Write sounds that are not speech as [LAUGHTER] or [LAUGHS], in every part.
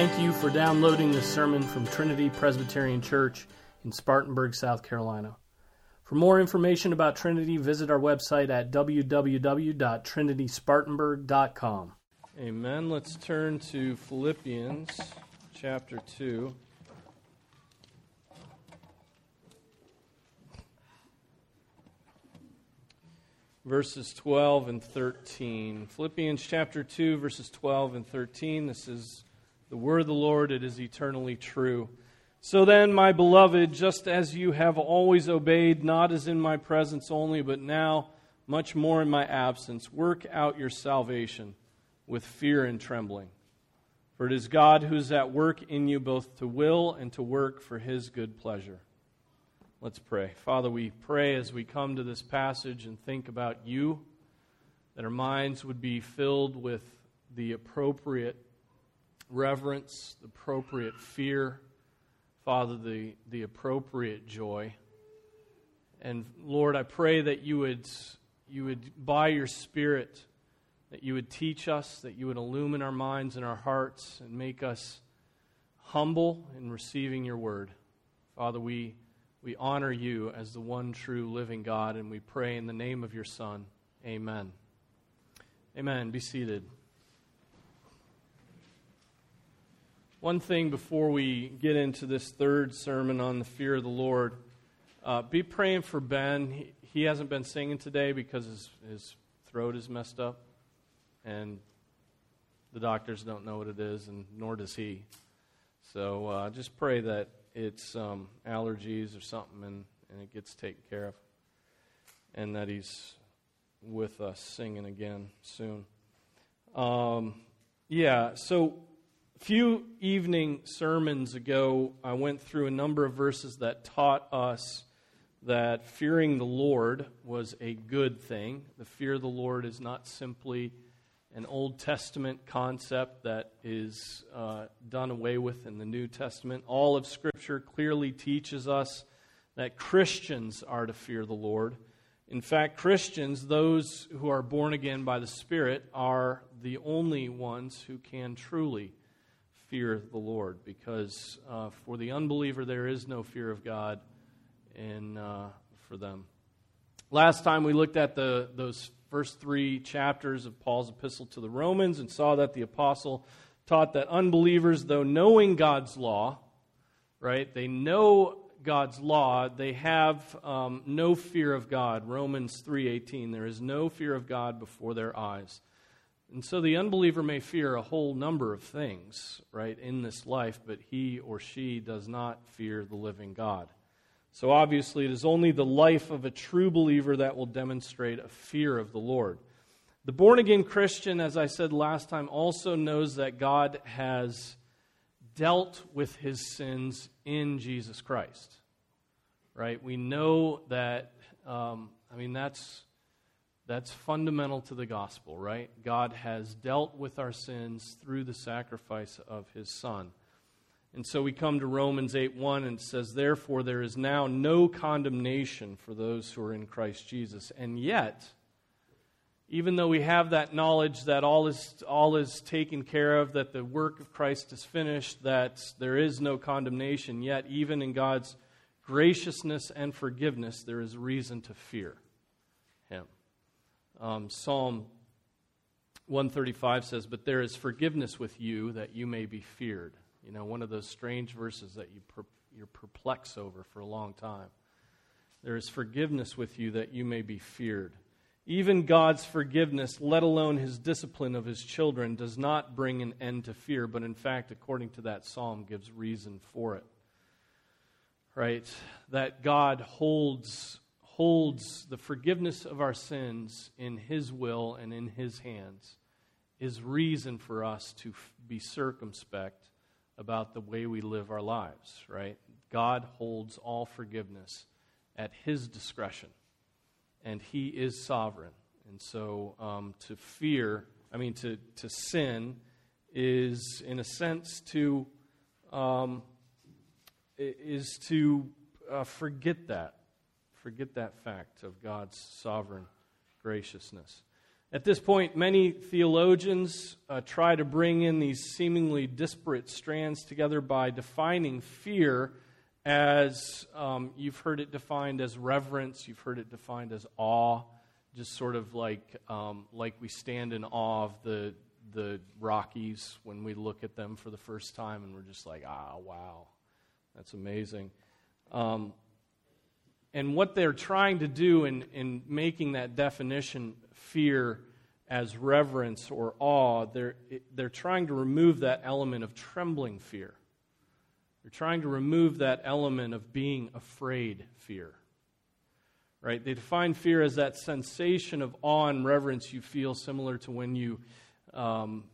Thank you for downloading this sermon from Trinity Presbyterian Church in Spartanburg, South Carolina. For more information about Trinity, visit our website at www.trinityspartanburg.com. Amen. Let's turn to Philippians chapter 2. Verses 12 and 13. Philippians chapter 2, verses 12 and 13. This is the word of the Lord, it is eternally true. So then, my beloved, just as you have always obeyed, not as in my presence only, but now much more in my absence, work out your salvation with fear and trembling. For it is God who is at work in you both to will and to work for his good pleasure. Let's pray. Father, we pray as we come to this passage and think about you, that our minds would be filled with the appropriate reverence, the appropriate fear, Father, the, the appropriate joy. And Lord, I pray that you would, you would, by your Spirit, that you would teach us, that you would illumine our minds and our hearts and make us humble in receiving your word. Father, we, we honor you as the one true living God, and we pray in the name of your Son. Amen. Amen. Be seated. One thing before we get into this third sermon on the fear of the Lord, uh, be praying for Ben. He, he, hasn't been singing today because his, his throat is messed up, and the doctors don't know what it is, and nor does he. So uh, just pray that it's um, allergies or something, and, and it gets taken care of, and that he's with us singing again soon. Um, yeah, so few evening sermons ago, I went through a number of verses that taught us that fearing the Lord was a good thing. The fear of the Lord is not simply an Old Testament concept that is uh, done away with in the New Testament. All of Scripture clearly teaches us that Christians are to fear the Lord. In fact, Christians, those who are born again by the Spirit, are the only ones who can truly fear the Lord, because uh, for the unbeliever there is no fear of God in, uh, for them. Last time we looked at the, those first three chapters of Paul's epistle to the Romans and saw that the apostle taught that unbelievers, though knowing God's law, right, they know God's law, they have um, no fear of God. Romans 3:18, there is no fear of God before their eyes. And so the unbeliever may fear a whole number of things, right, in this life, but he or she does not fear the living God. So obviously, it is only the life of a true believer that will demonstrate a fear of the Lord. The born again Christian, as I said last time, also knows that God has dealt with his sins in Jesus Christ. Right? We know that, um, I mean, that's that's fundamental to the gospel, right? God has dealt with our sins through the sacrifice of his Son. And so we come to Romans 8 1 and it says, Therefore, there is now no condemnation for those who are in Christ Jesus. And yet, even though we have that knowledge that all is, all is taken care of, that the work of Christ is finished, that there is no condemnation, yet, even in God's graciousness and forgiveness, there is reason to fear. Um, Psalm 135 says, But there is forgiveness with you that you may be feared. You know, one of those strange verses that you per, you're perplexed over for a long time. There is forgiveness with you that you may be feared. Even God's forgiveness, let alone his discipline of his children, does not bring an end to fear, but in fact, according to that psalm, gives reason for it. Right? That God holds holds the forgiveness of our sins in His will and in His hands is reason for us to be circumspect about the way we live our lives, right? God holds all forgiveness at His discretion, and He is sovereign. And so um, to fear, I mean, to, to sin is, in a sense, to. Um, is to uh, forget that forget that fact of God's sovereign graciousness. At this point, many theologians uh, try to bring in these seemingly disparate strands together by defining fear as um, you've heard it defined as reverence, you've heard it defined as awe, just sort of like um, like we stand in awe of the the Rockies when we look at them for the first time, and we're just like, ah, wow, that's amazing. Um, and what they're trying to do in, in making that definition fear as reverence or awe, they're, they're trying to remove that element of trembling fear. They're trying to remove that element of being afraid fear. Right? They define fear as that sensation of awe and reverence you feel similar to when you um,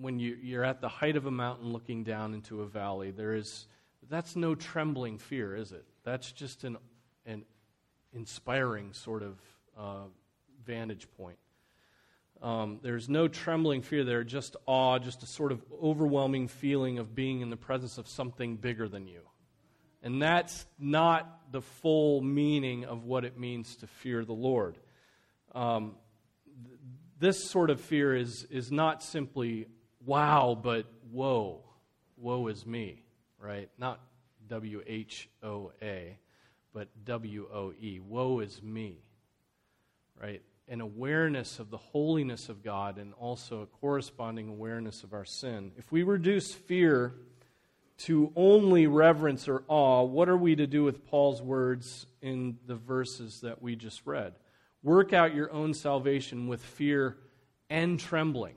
when you, you're at the height of a mountain looking down into a valley. There is that's no trembling fear, is it? That's just an an inspiring sort of uh, vantage point. Um, there's no trembling fear there, just awe, just a sort of overwhelming feeling of being in the presence of something bigger than you. And that's not the full meaning of what it means to fear the Lord. Um, th- this sort of fear is, is not simply wow, but whoa. Woe is me, right? Not W H O A, but W O E. Woe is me, right? an awareness of the holiness of God and also a corresponding awareness of our sin. If we reduce fear to only reverence or awe, what are we to do with Paul's words in the verses that we just read? Work out your own salvation with fear and trembling.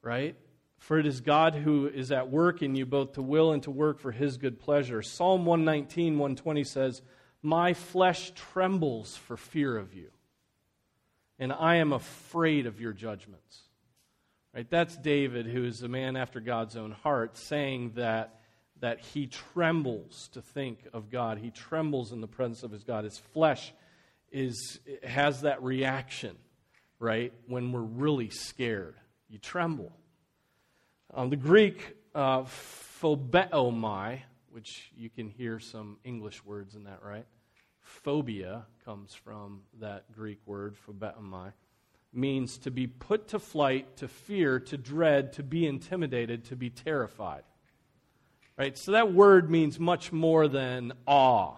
Right? For it is God who is at work in you both to will and to work for his good pleasure. Psalm 119, 120 says, My flesh trembles for fear of you and I am afraid of your judgments. Right? That's David, who is a man after God's own heart, saying that, that he trembles to think of God. He trembles in the presence of his God. His flesh is, has that reaction, right? When we're really scared, you tremble. Um, the Greek uh, phobeomai, which you can hear some English words in that, right? phobia comes from that Greek word, phobeomai, means to be put to flight, to fear, to dread, to be intimidated, to be terrified. Right? So that word means much more than awe.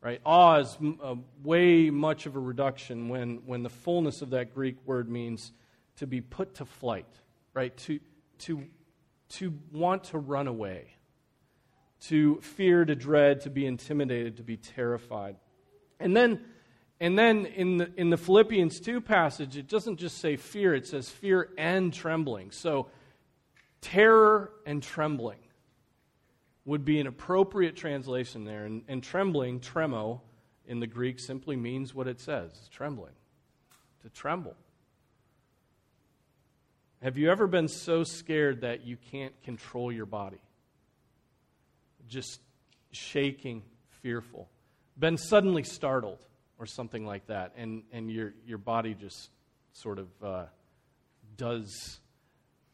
Right? Awe is a, way much of a reduction when, when the fullness of that Greek word means to be put to flight, right? To, to, to want to run away to fear, to dread, to be intimidated, to be terrified. And then, and then in, the, in the Philippians 2 passage, it doesn't just say fear, it says fear and trembling. So, terror and trembling would be an appropriate translation there. And, and trembling, tremo, in the Greek simply means what it says trembling, to tremble. Have you ever been so scared that you can't control your body? just shaking, fearful, been suddenly startled or something like that, and, and your, your body just sort of uh, does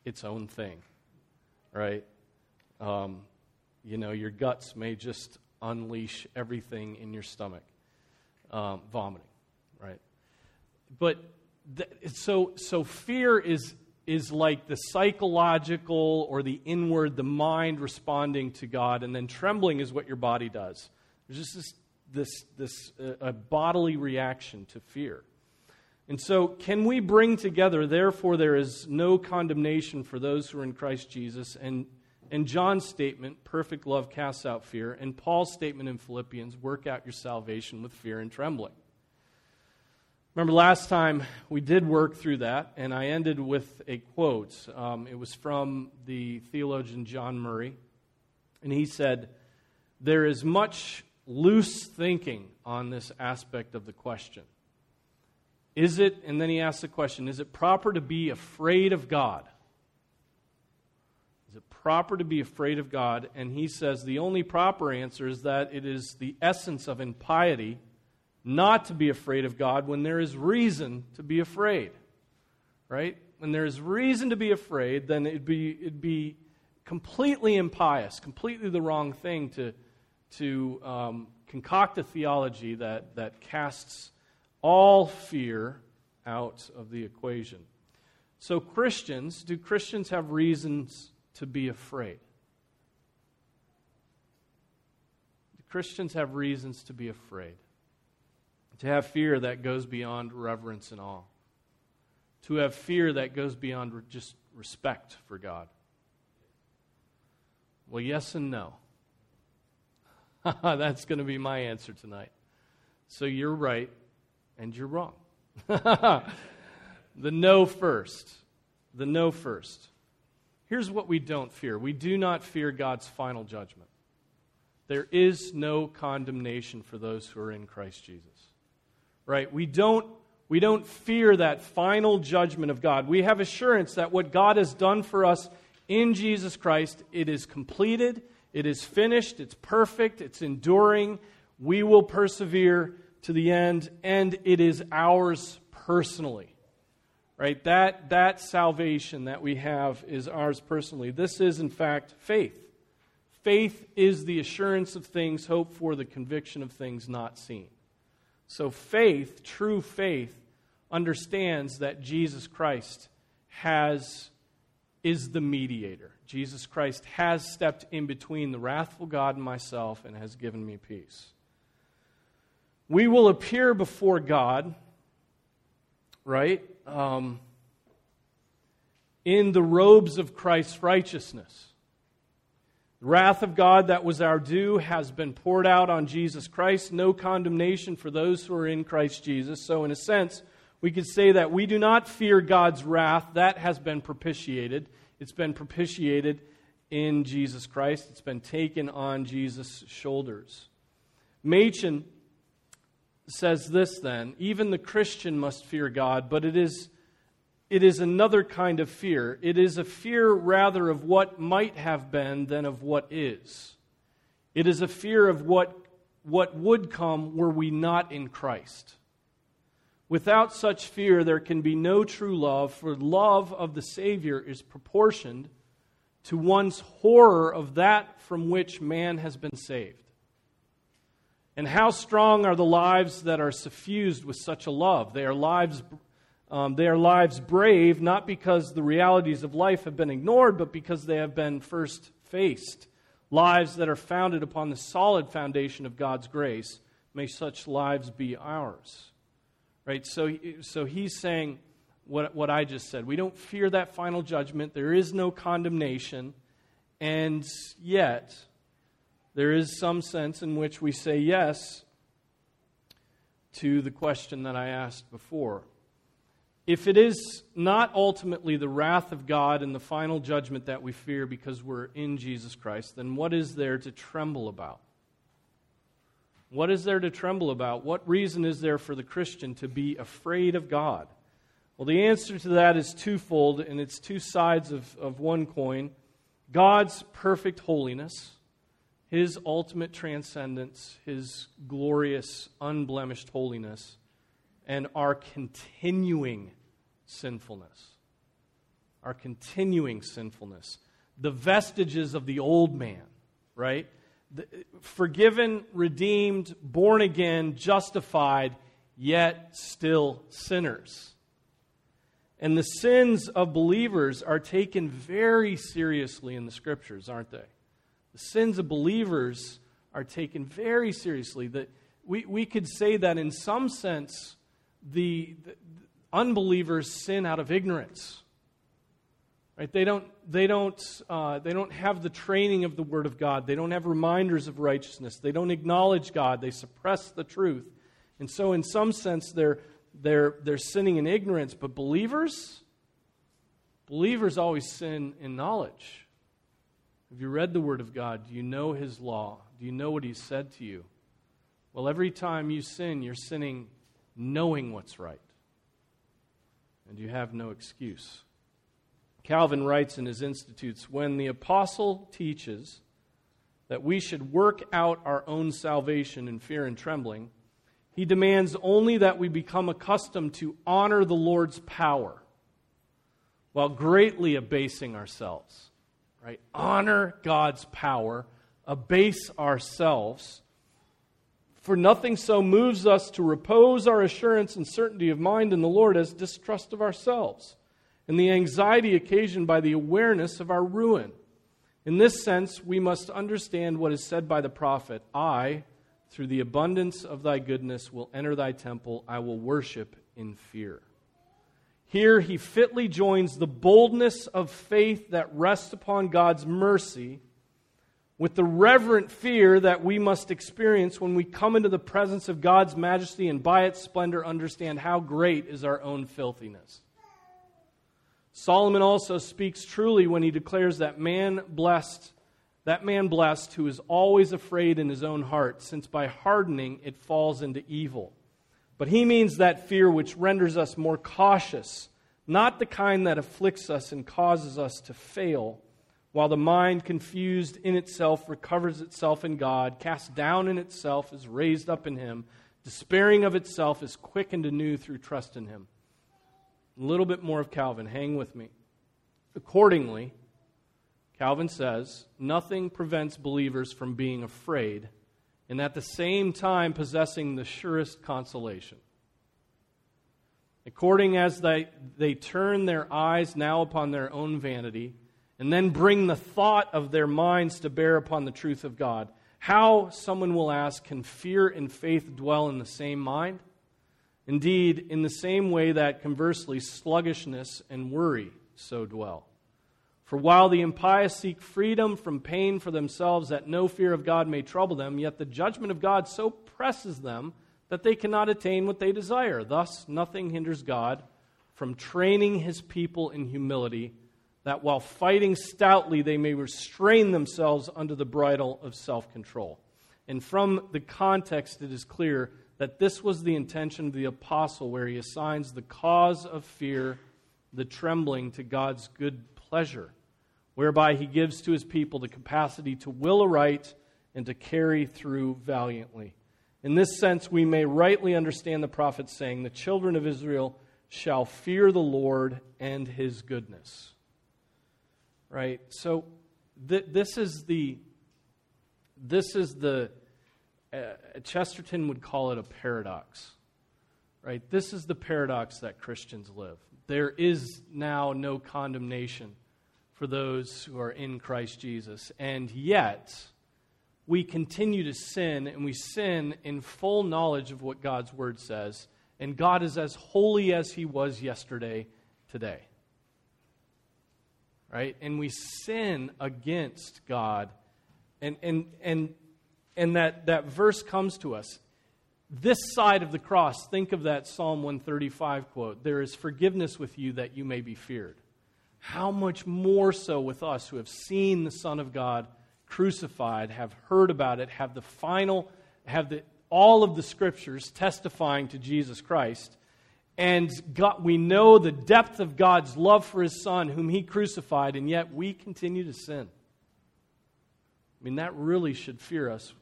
its own thing, right? Um, you know, your guts may just unleash everything in your stomach, um, vomiting, right? But th- so, so fear is is like the psychological or the inward, the mind responding to God, and then trembling is what your body does. There's just this, this, this uh, a bodily reaction to fear. And so, can we bring together, therefore, there is no condemnation for those who are in Christ Jesus, and, and John's statement, perfect love casts out fear, and Paul's statement in Philippians, work out your salvation with fear and trembling? Remember last time we did work through that, and I ended with a quote. Um, it was from the theologian John Murray, and he said, There is much loose thinking on this aspect of the question. Is it, and then he asks the question, is it proper to be afraid of God? Is it proper to be afraid of God? And he says the only proper answer is that it is the essence of impiety not to be afraid of God when there is reason to be afraid. Right? When there is reason to be afraid, then it'd be, it'd be completely impious, completely the wrong thing to, to um, concoct a theology that, that casts all fear out of the equation. So, Christians, do Christians have reasons to be afraid? Christians have reasons to be afraid? To have fear that goes beyond reverence and awe? To have fear that goes beyond just respect for God? Well, yes and no. [LAUGHS] That's going to be my answer tonight. So you're right and you're wrong. [LAUGHS] the no first. The no first. Here's what we don't fear we do not fear God's final judgment. There is no condemnation for those who are in Christ Jesus. Right? We don't we don't fear that final judgment of God. We have assurance that what God has done for us in Jesus Christ, it is completed, it is finished, it's perfect, it's enduring. We will persevere to the end, and it is ours personally. Right? That, that salvation that we have is ours personally. This is, in fact, faith. Faith is the assurance of things hoped for, the conviction of things not seen. So, faith, true faith, understands that Jesus Christ has is the mediator. Jesus Christ has stepped in between the wrathful God and myself and has given me peace. We will appear before God, right, um, in the robes of Christ's righteousness. The wrath of God that was our due has been poured out on Jesus Christ. No condemnation for those who are in Christ Jesus. So, in a sense, we could say that we do not fear God's wrath. That has been propitiated. It's been propitiated in Jesus Christ, it's been taken on Jesus' shoulders. Machen says this then even the Christian must fear God, but it is, it is another kind of fear. It is a fear rather of what might have been than of what is. It is a fear of what, what would come were we not in Christ. Without such fear, there can be no true love, for love of the Savior is proportioned to one's horror of that from which man has been saved. And how strong are the lives that are suffused with such a love? They are lives, um, they are lives brave, not because the realities of life have been ignored, but because they have been first faced. Lives that are founded upon the solid foundation of God's grace. May such lives be ours. Right? So, so he's saying what, what I just said. We don't fear that final judgment. There is no condemnation. And yet, there is some sense in which we say yes to the question that I asked before. If it is not ultimately the wrath of God and the final judgment that we fear because we're in Jesus Christ, then what is there to tremble about? What is there to tremble about? What reason is there for the Christian to be afraid of God? Well, the answer to that is twofold, and it's two sides of, of one coin God's perfect holiness, His ultimate transcendence, His glorious, unblemished holiness, and our continuing sinfulness. Our continuing sinfulness. The vestiges of the old man, right? forgiven, redeemed, born again, justified, yet still sinners. And the sins of believers are taken very seriously in the scriptures, aren't they? The sins of believers are taken very seriously. That we, we could say that in some sense, the, the unbelievers sin out of ignorance. Right? They don't, they, don't, uh, they don't have the training of the Word of God. They don't have reminders of righteousness. They don't acknowledge God. They suppress the truth. And so, in some sense, they're, they're, they're sinning in ignorance. But believers, believers always sin in knowledge. Have you read the Word of God? Do you know His law? Do you know what He said to you? Well, every time you sin, you're sinning knowing what's right. And you have no excuse. Calvin writes in his Institutes when the apostle teaches that we should work out our own salvation in fear and trembling, he demands only that we become accustomed to honor the Lord's power while greatly abasing ourselves. Right? Honor God's power, abase ourselves For nothing so moves us to repose our assurance and certainty of mind in the Lord as distrust of ourselves, and the anxiety occasioned by the awareness of our ruin. In this sense, we must understand what is said by the prophet I, through the abundance of thy goodness, will enter thy temple, I will worship in fear. Here he fitly joins the boldness of faith that rests upon God's mercy with the reverent fear that we must experience when we come into the presence of God's majesty and by its splendor understand how great is our own filthiness. Solomon also speaks truly when he declares that man blessed, that man blessed who is always afraid in his own heart, since by hardening it falls into evil. But he means that fear which renders us more cautious, not the kind that afflicts us and causes us to fail while the mind, confused in itself, recovers itself in God, cast down in itself, is raised up in Him, despairing of itself, is quickened anew through trust in Him. A little bit more of Calvin. Hang with me. Accordingly, Calvin says, nothing prevents believers from being afraid and at the same time possessing the surest consolation. According as they, they turn their eyes now upon their own vanity, and then bring the thought of their minds to bear upon the truth of God. How, someone will ask, can fear and faith dwell in the same mind? Indeed, in the same way that conversely sluggishness and worry so dwell. For while the impious seek freedom from pain for themselves that no fear of God may trouble them, yet the judgment of God so presses them that they cannot attain what they desire. Thus, nothing hinders God from training his people in humility that while fighting stoutly, they may restrain themselves under the bridle of self control. And from the context, it is clear that this was the intention of the apostle, where he assigns the cause of fear, the trembling, to God's good pleasure, whereby he gives to his people the capacity to will aright and to carry through valiantly. In this sense, we may rightly understand the prophet saying, The children of Israel shall fear the Lord and his goodness right? So th- this is the this is the uh, Chesterton would call it a paradox, right? This is the paradox that Christians live. There is now no condemnation for those who are in Christ Jesus, and yet we continue to sin, and we sin in full knowledge of what God's word says. And God is as holy as He was yesterday, today right? And we sin against God. And, and, and, and that, that verse comes to us. This side of the cross, think of that Psalm 135 quote there is forgiveness with you that you may be feared. How much more so with us who have seen the Son of God crucified, have heard about it, have the final, have the, all of the scriptures testifying to Jesus Christ and God, we know the depth of God's love for his son, whom he crucified, and yet we continue to sin. I mean, that really should fear us,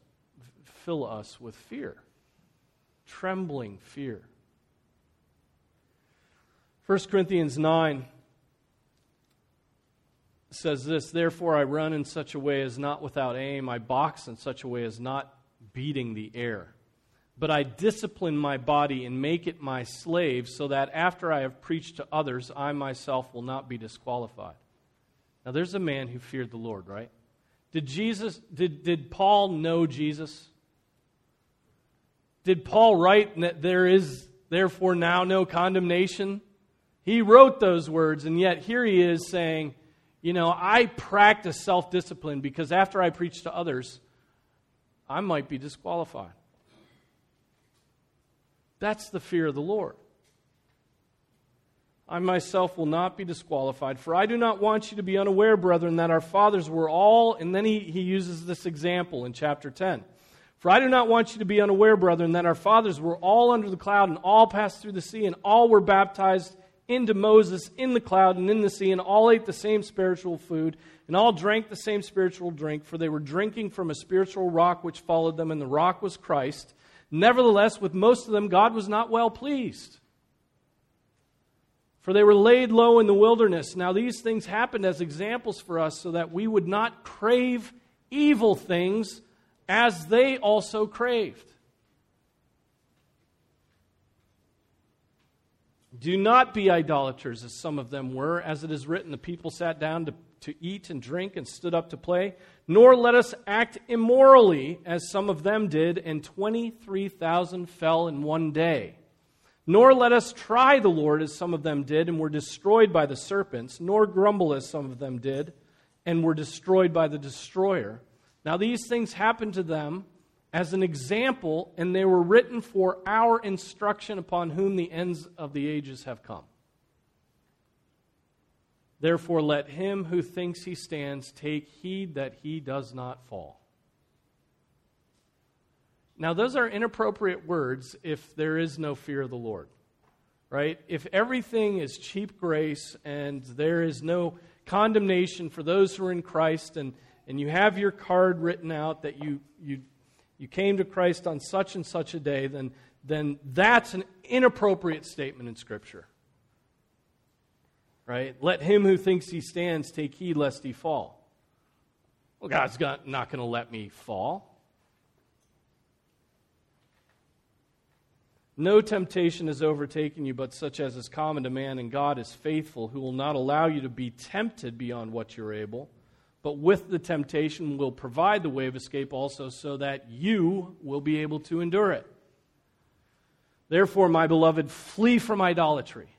fill us with fear, trembling fear. 1 Corinthians 9 says this Therefore, I run in such a way as not without aim, I box in such a way as not beating the air but I discipline my body and make it my slave, so that after I have preached to others, I myself will not be disqualified. Now, there's a man who feared the Lord, right? Did Jesus, did, did Paul know Jesus? Did Paul write that there is therefore now no condemnation? He wrote those words, and yet here he is saying, You know, I practice self discipline because after I preach to others, I might be disqualified. That's the fear of the Lord. I myself will not be disqualified, for I do not want you to be unaware, brethren, that our fathers were all, and then he, he uses this example in chapter 10. For I do not want you to be unaware, brethren, that our fathers were all under the cloud, and all passed through the sea, and all were baptized into Moses in the cloud and in the sea, and all ate the same spiritual food, and all drank the same spiritual drink, for they were drinking from a spiritual rock which followed them, and the rock was Christ. Nevertheless, with most of them, God was not well pleased. For they were laid low in the wilderness. Now, these things happened as examples for us so that we would not crave evil things as they also craved. Do not be idolaters, as some of them were. As it is written, the people sat down to, to eat and drink and stood up to play. Nor let us act immorally, as some of them did, and 23,000 fell in one day. Nor let us try the Lord, as some of them did, and were destroyed by the serpents. Nor grumble, as some of them did, and were destroyed by the destroyer. Now, these things happened to them as an example, and they were written for our instruction upon whom the ends of the ages have come. Therefore, let him who thinks he stands take heed that he does not fall. Now, those are inappropriate words if there is no fear of the Lord, right? If everything is cheap grace and there is no condemnation for those who are in Christ, and, and you have your card written out that you, you you came to Christ on such and such a day, then, then that's an inappropriate statement in Scripture. Right? Let him who thinks he stands take heed lest he fall. Well, God's not going to let me fall. No temptation has overtaken you but such as is common to man, and God is faithful, who will not allow you to be tempted beyond what you're able but with the temptation will provide the way of escape also, so that you will be able to endure it. Therefore, my beloved, flee from idolatry.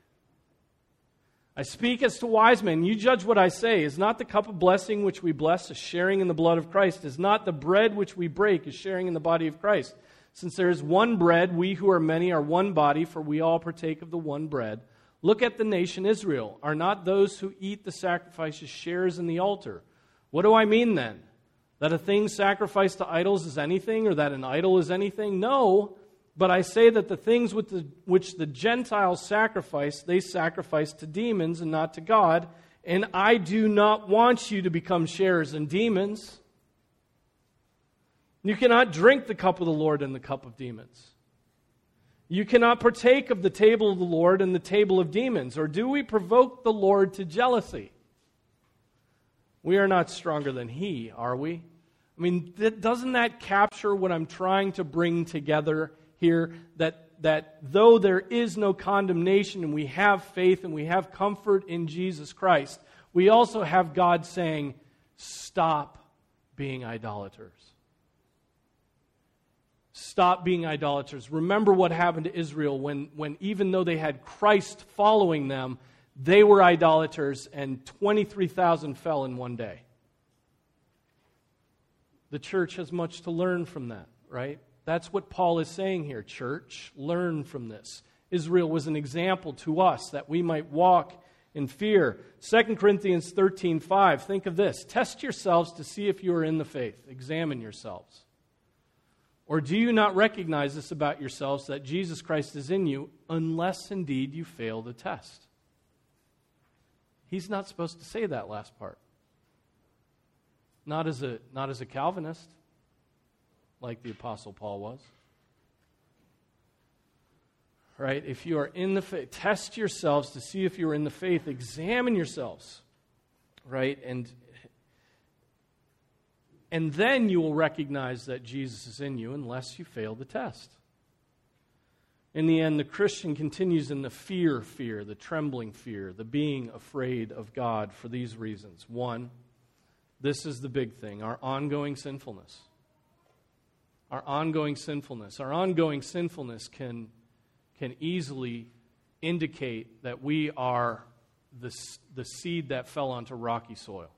I speak as to wise men. You judge what I say. Is not the cup of blessing which we bless a sharing in the blood of Christ? Is not the bread which we break a sharing in the body of Christ? Since there is one bread, we who are many are one body, for we all partake of the one bread. Look at the nation Israel. Are not those who eat the sacrifices shares in the altar? What do I mean then? That a thing sacrificed to idols is anything, or that an idol is anything? No, but I say that the things the, which the Gentiles sacrifice, they sacrifice to demons and not to God. And I do not want you to become sharers in demons. You cannot drink the cup of the Lord and the cup of demons. You cannot partake of the table of the Lord and the table of demons. Or do we provoke the Lord to jealousy? We are not stronger than He, are we? I mean, doesn't that capture what I'm trying to bring together here? That, that though there is no condemnation and we have faith and we have comfort in Jesus Christ, we also have God saying, stop being idolaters. Stop being idolaters. Remember what happened to Israel when, when even though they had Christ following them, they were idolaters, and 23,000 fell in one day. The church has much to learn from that, right? That's what Paul is saying here, church. Learn from this. Israel was an example to us that we might walk in fear. 2 Corinthians 13 5. Think of this. Test yourselves to see if you are in the faith. Examine yourselves. Or do you not recognize this about yourselves that Jesus Christ is in you, unless indeed you fail the test? He's not supposed to say that last part. Not as a, not as a Calvinist, like the Apostle Paul was. Right? If you are in the faith, test yourselves to see if you are in the faith. Examine yourselves. Right? And and then you will recognize that Jesus is in you unless you fail the test. In the end, the Christian continues in the fear fear, the trembling fear, the being afraid of God for these reasons. One, this is the big thing our ongoing sinfulness. Our ongoing sinfulness. Our ongoing sinfulness can, can easily indicate that we are the, the seed that fell onto rocky soil.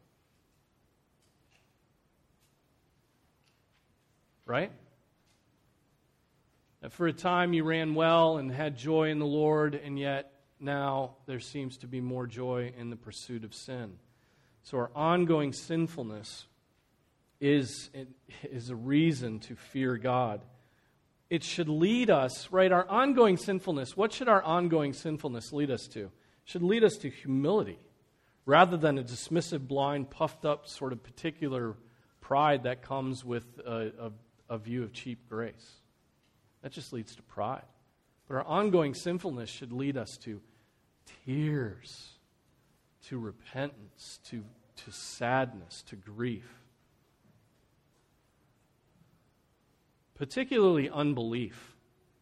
Right? For a time you ran well and had joy in the Lord, and yet now there seems to be more joy in the pursuit of sin. So our ongoing sinfulness is, is a reason to fear God. It should lead us, right? Our ongoing sinfulness, what should our ongoing sinfulness lead us to? It should lead us to humility rather than a dismissive, blind, puffed up sort of particular pride that comes with a, a, a view of cheap grace. That just leads to pride. But our ongoing sinfulness should lead us to tears, to repentance, to, to sadness, to grief. Particularly unbelief,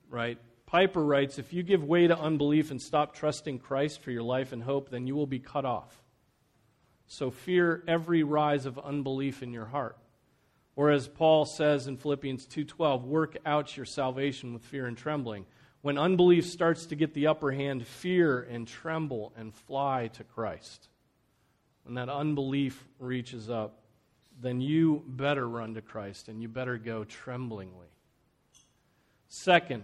right? Piper writes If you give way to unbelief and stop trusting Christ for your life and hope, then you will be cut off. So fear every rise of unbelief in your heart. Or as Paul says in Philippians 2:12, work out your salvation with fear and trembling. When unbelief starts to get the upper hand, fear and tremble and fly to Christ. When that unbelief reaches up, then you better run to Christ and you better go tremblingly. Second,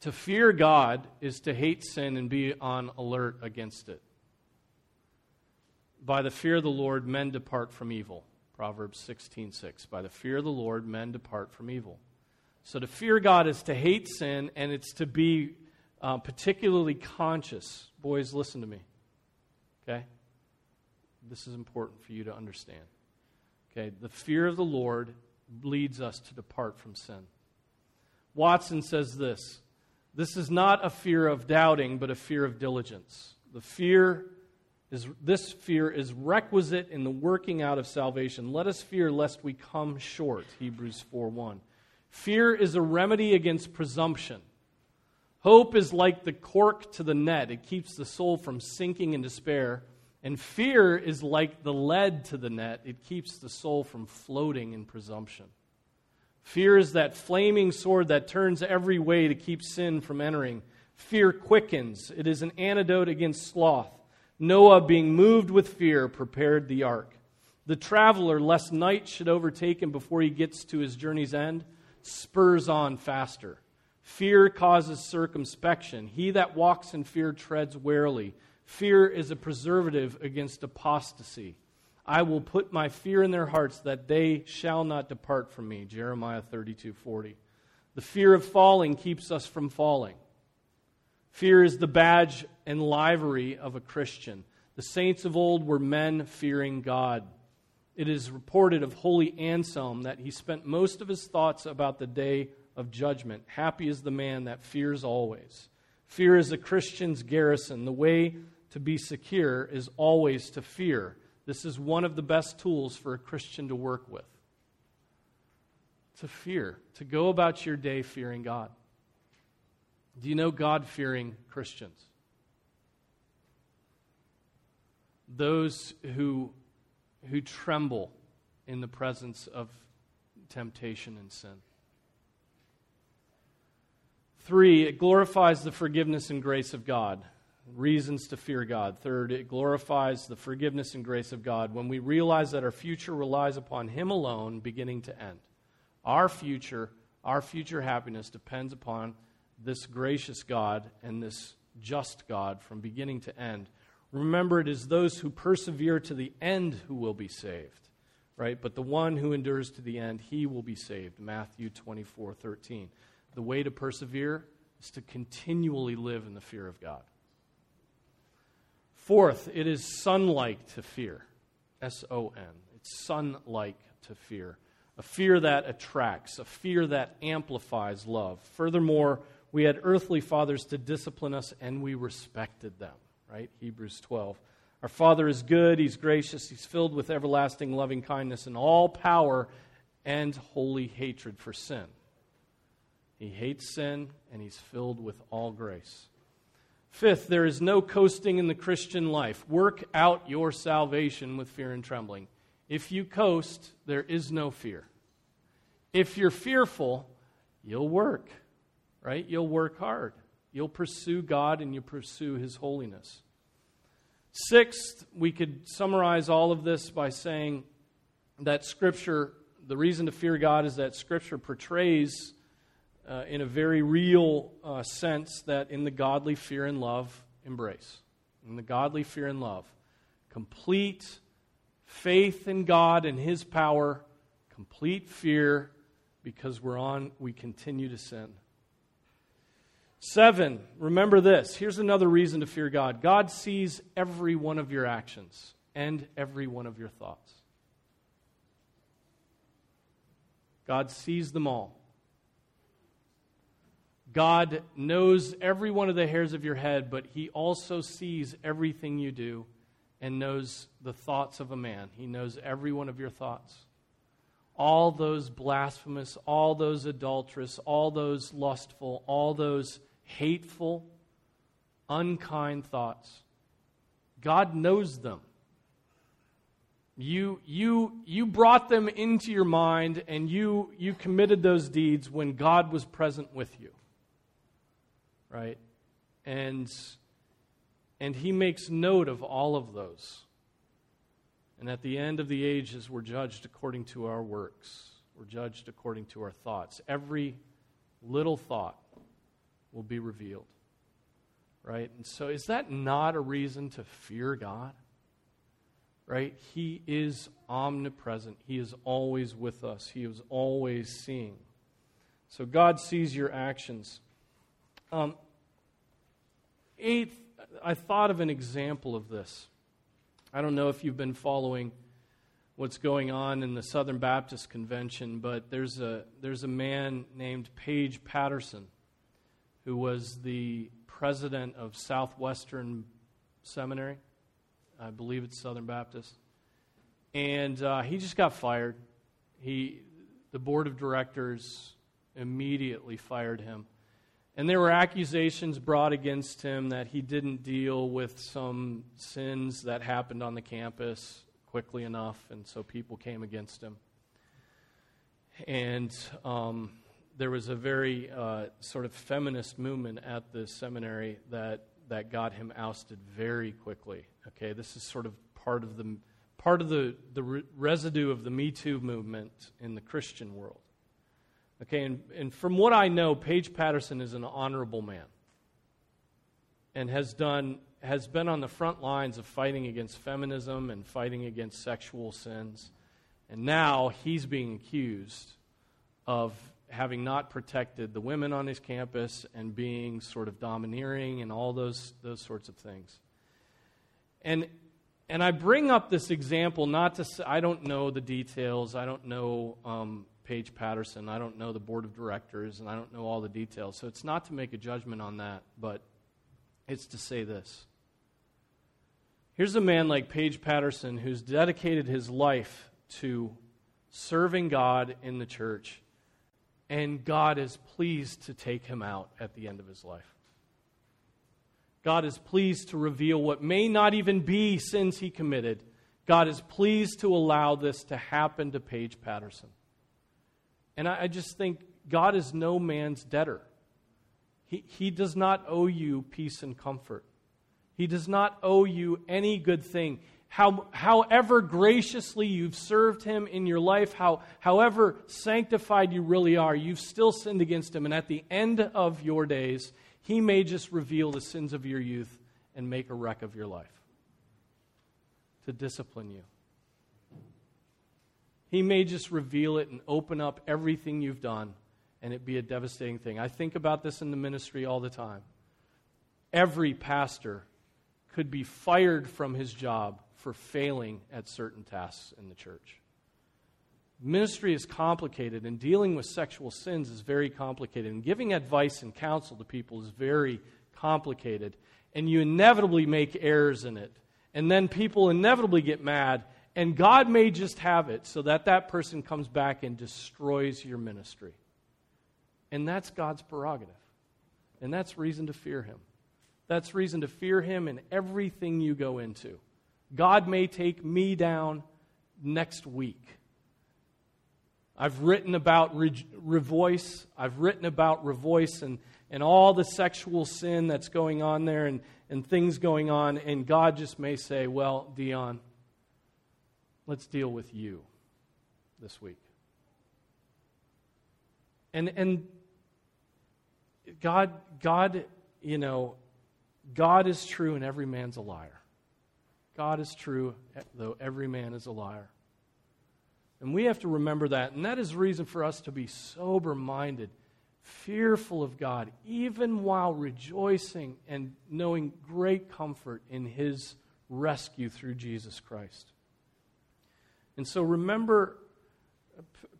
to fear God is to hate sin and be on alert against it. By the fear of the Lord, men depart from evil. Proverbs 16:6. 6. By the fear of the Lord, men depart from evil. So to fear God is to hate sin, and it's to be uh, particularly conscious. Boys, listen to me. Okay? This is important for you to understand. Okay? The fear of the Lord leads us to depart from sin. Watson says this this is not a fear of doubting, but a fear of diligence. The fear is, this fear is requisite in the working out of salvation. Let us fear lest we come short, Hebrews 4 1. Fear is a remedy against presumption. Hope is like the cork to the net, it keeps the soul from sinking in despair. And fear is like the lead to the net, it keeps the soul from floating in presumption. Fear is that flaming sword that turns every way to keep sin from entering. Fear quickens, it is an antidote against sloth. Noah, being moved with fear, prepared the ark. The traveler, lest night should overtake him before he gets to his journey's end, spurs on faster. Fear causes circumspection. He that walks in fear treads warily. Fear is a preservative against apostasy. I will put my fear in their hearts that they shall not depart from me. Jeremiah 32 40. The fear of falling keeps us from falling. Fear is the badge and livery of a Christian. The saints of old were men fearing God. It is reported of holy Anselm that he spent most of his thoughts about the day of judgment. Happy is the man that fears always. Fear is a Christian's garrison. The way to be secure is always to fear. This is one of the best tools for a Christian to work with. To fear, to go about your day fearing God. Do you know God fearing Christians? Those who, who tremble in the presence of temptation and sin. Three, it glorifies the forgiveness and grace of God reasons to fear God. Third, it glorifies the forgiveness and grace of God when we realize that our future relies upon Him alone, beginning to end. Our future, our future happiness depends upon this gracious God and this just God from beginning to end. Remember, it is those who persevere to the end who will be saved, right? But the one who endures to the end, he will be saved. Matthew 24 13. The way to persevere is to continually live in the fear of God. Fourth, it is son-like to fear. S O N. It's son-like to fear. A fear that attracts, a fear that amplifies love. Furthermore, we had earthly fathers to discipline us and we respected them, right? Hebrews 12. Our Father is good, He's gracious, He's filled with everlasting loving kindness and all power and holy hatred for sin. He hates sin and He's filled with all grace. Fifth, there is no coasting in the Christian life. Work out your salvation with fear and trembling. If you coast, there is no fear. If you're fearful, you'll work, right? You'll work hard. You'll pursue God and you pursue His holiness. Sixth, we could summarize all of this by saying that Scripture, the reason to fear God is that Scripture portrays uh, in a very real uh, sense that in the godly fear and love embrace. In the godly fear and love. Complete faith in God and His power, complete fear because we're on, we continue to sin. Seven, remember this. Here's another reason to fear God God sees every one of your actions and every one of your thoughts. God sees them all. God knows every one of the hairs of your head, but He also sees everything you do and knows the thoughts of a man. He knows every one of your thoughts. all those blasphemous, all those adulterous, all those lustful, all those hateful, unkind thoughts. God knows them. You, you, you brought them into your mind and you, you committed those deeds when God was present with you. Right? And, and He makes note of all of those. And at the end of the ages, we're judged according to our works, we're judged according to our thoughts. Every little thought will be revealed. Right? And so, is that not a reason to fear God? Right? He is omnipresent. He is always with us. He is always seeing. So God sees your actions. Um, eighth, I thought of an example of this. I don't know if you've been following what's going on in the Southern Baptist Convention, but there's a, there's a man named Paige Patterson who was the president of Southwestern Seminary. I believe it's Southern Baptist. And uh, he just got fired. He, the board of directors immediately fired him. And there were accusations brought against him that he didn't deal with some sins that happened on the campus quickly enough, and so people came against him. And um, there was a very uh, sort of feminist movement at the seminary that, that got him ousted very quickly. Okay, this is sort of part of the part of the, the re- residue of the Me Too movement in the Christian world. Okay, and, and from what I know, Paige Patterson is an honorable man and has done has been on the front lines of fighting against feminism and fighting against sexual sins. And now he's being accused of having not protected the women on his campus and being sort of domineering and all those, those sorts of things. And, and I bring up this example not to say, I don't know the details, I don't know um, Paige Patterson. I don't know the board of directors, and I don't know all the details. So it's not to make a judgment on that, but it's to say this. Here's a man like Paige Patterson who's dedicated his life to serving God in the church, and God is pleased to take him out at the end of his life. God is pleased to reveal what may not even be sins he committed. God is pleased to allow this to happen to Paige Patterson. And I, I just think God is no man's debtor. He, he does not owe you peace and comfort. He does not owe you any good thing. How, however graciously you've served him in your life, how, however sanctified you really are, you've still sinned against him. And at the end of your days, he may just reveal the sins of your youth and make a wreck of your life to discipline you. He may just reveal it and open up everything you've done, and it be a devastating thing. I think about this in the ministry all the time. Every pastor could be fired from his job for failing at certain tasks in the church. Ministry is complicated, and dealing with sexual sins is very complicated, and giving advice and counsel to people is very complicated. And you inevitably make errors in it. And then people inevitably get mad and God may just have it so that that person comes back and destroys your ministry. And that's God's prerogative. And that's reason to fear Him. That's reason to fear Him in everything you go into. God may take me down next week. I've written about Re- Revoice. I've written about Revoice and, and all the sexual sin that's going on there and, and things going on. And God just may say, Well, Dion, let's deal with you this week. And, and God, God, you know, God is true and every man's a liar. God is true, though every man is a liar. And we have to remember that. And that is reason for us to be sober minded, fearful of God, even while rejoicing and knowing great comfort in His rescue through Jesus Christ. And so remember,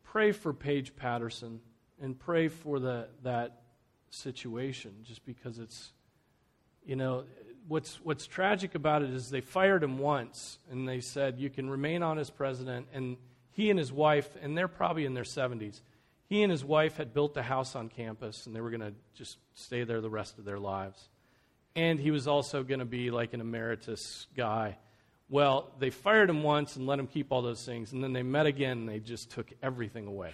pray for Paige Patterson and pray for the, that situation just because it's, you know, what's, what's tragic about it is they fired him once and they said, you can remain on as president. And he and his wife, and they're probably in their 70s, he and his wife had built a house on campus, and they were going to just stay there the rest of their lives. And he was also going to be like an emeritus guy. Well, they fired him once and let him keep all those things, and then they met again and they just took everything away.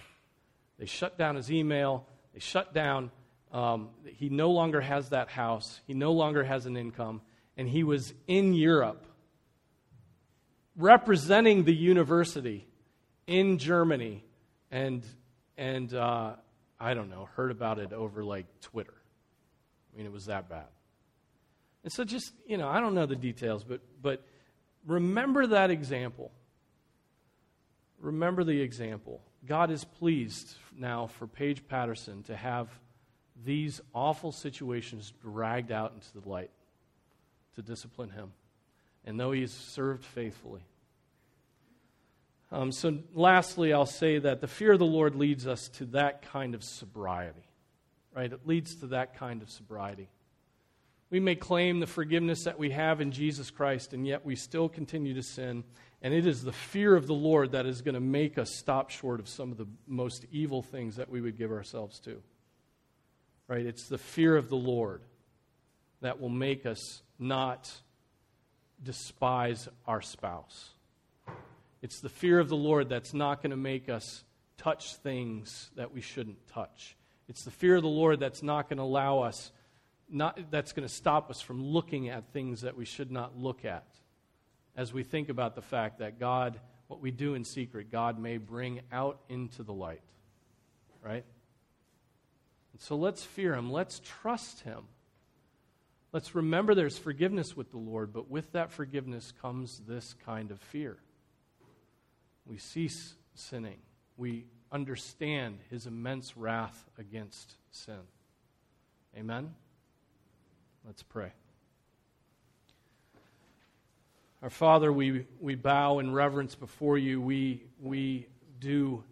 They shut down his email, they shut down. Um, he no longer has that house, he no longer has an income, and he was in Europe representing the university in Germany and and uh, I don't know, heard about it over like Twitter. I mean, it was that bad. And so, just you know, I don't know the details, but but remember that example. Remember the example. God is pleased now for Paige Patterson to have these awful situations dragged out into the light to discipline him. And though he has served faithfully, um, so, lastly, I'll say that the fear of the Lord leads us to that kind of sobriety, right? It leads to that kind of sobriety. We may claim the forgiveness that we have in Jesus Christ, and yet we still continue to sin. And it is the fear of the Lord that is going to make us stop short of some of the most evil things that we would give ourselves to. Right? It's the fear of the Lord that will make us not despise our spouse. It's the fear of the Lord that's not going to make us touch things that we shouldn't touch. It's the fear of the Lord that's not going to allow us, not, that's going to stop us from looking at things that we should not look at. As we think about the fact that God, what we do in secret, God may bring out into the light. Right? And so let's fear Him. Let's trust Him. Let's remember there's forgiveness with the Lord, but with that forgiveness comes this kind of fear. We cease sinning. We understand his immense wrath against sin. Amen? Let's pray. Our Father, we, we bow in reverence before you. We, we do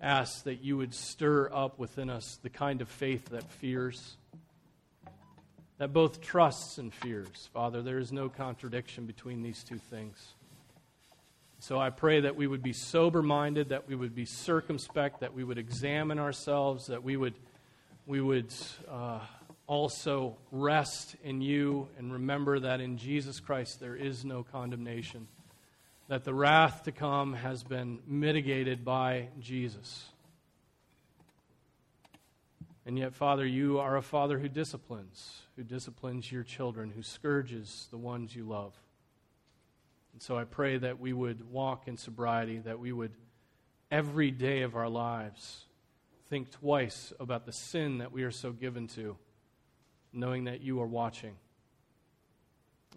ask that you would stir up within us the kind of faith that fears, that both trusts and fears. Father, there is no contradiction between these two things. So I pray that we would be sober minded, that we would be circumspect, that we would examine ourselves, that we would, we would uh, also rest in you and remember that in Jesus Christ there is no condemnation, that the wrath to come has been mitigated by Jesus. And yet, Father, you are a Father who disciplines, who disciplines your children, who scourges the ones you love. And so I pray that we would walk in sobriety, that we would, every day of our lives, think twice about the sin that we are so given to, knowing that you are watching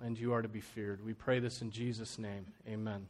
and you are to be feared. We pray this in Jesus' name. Amen.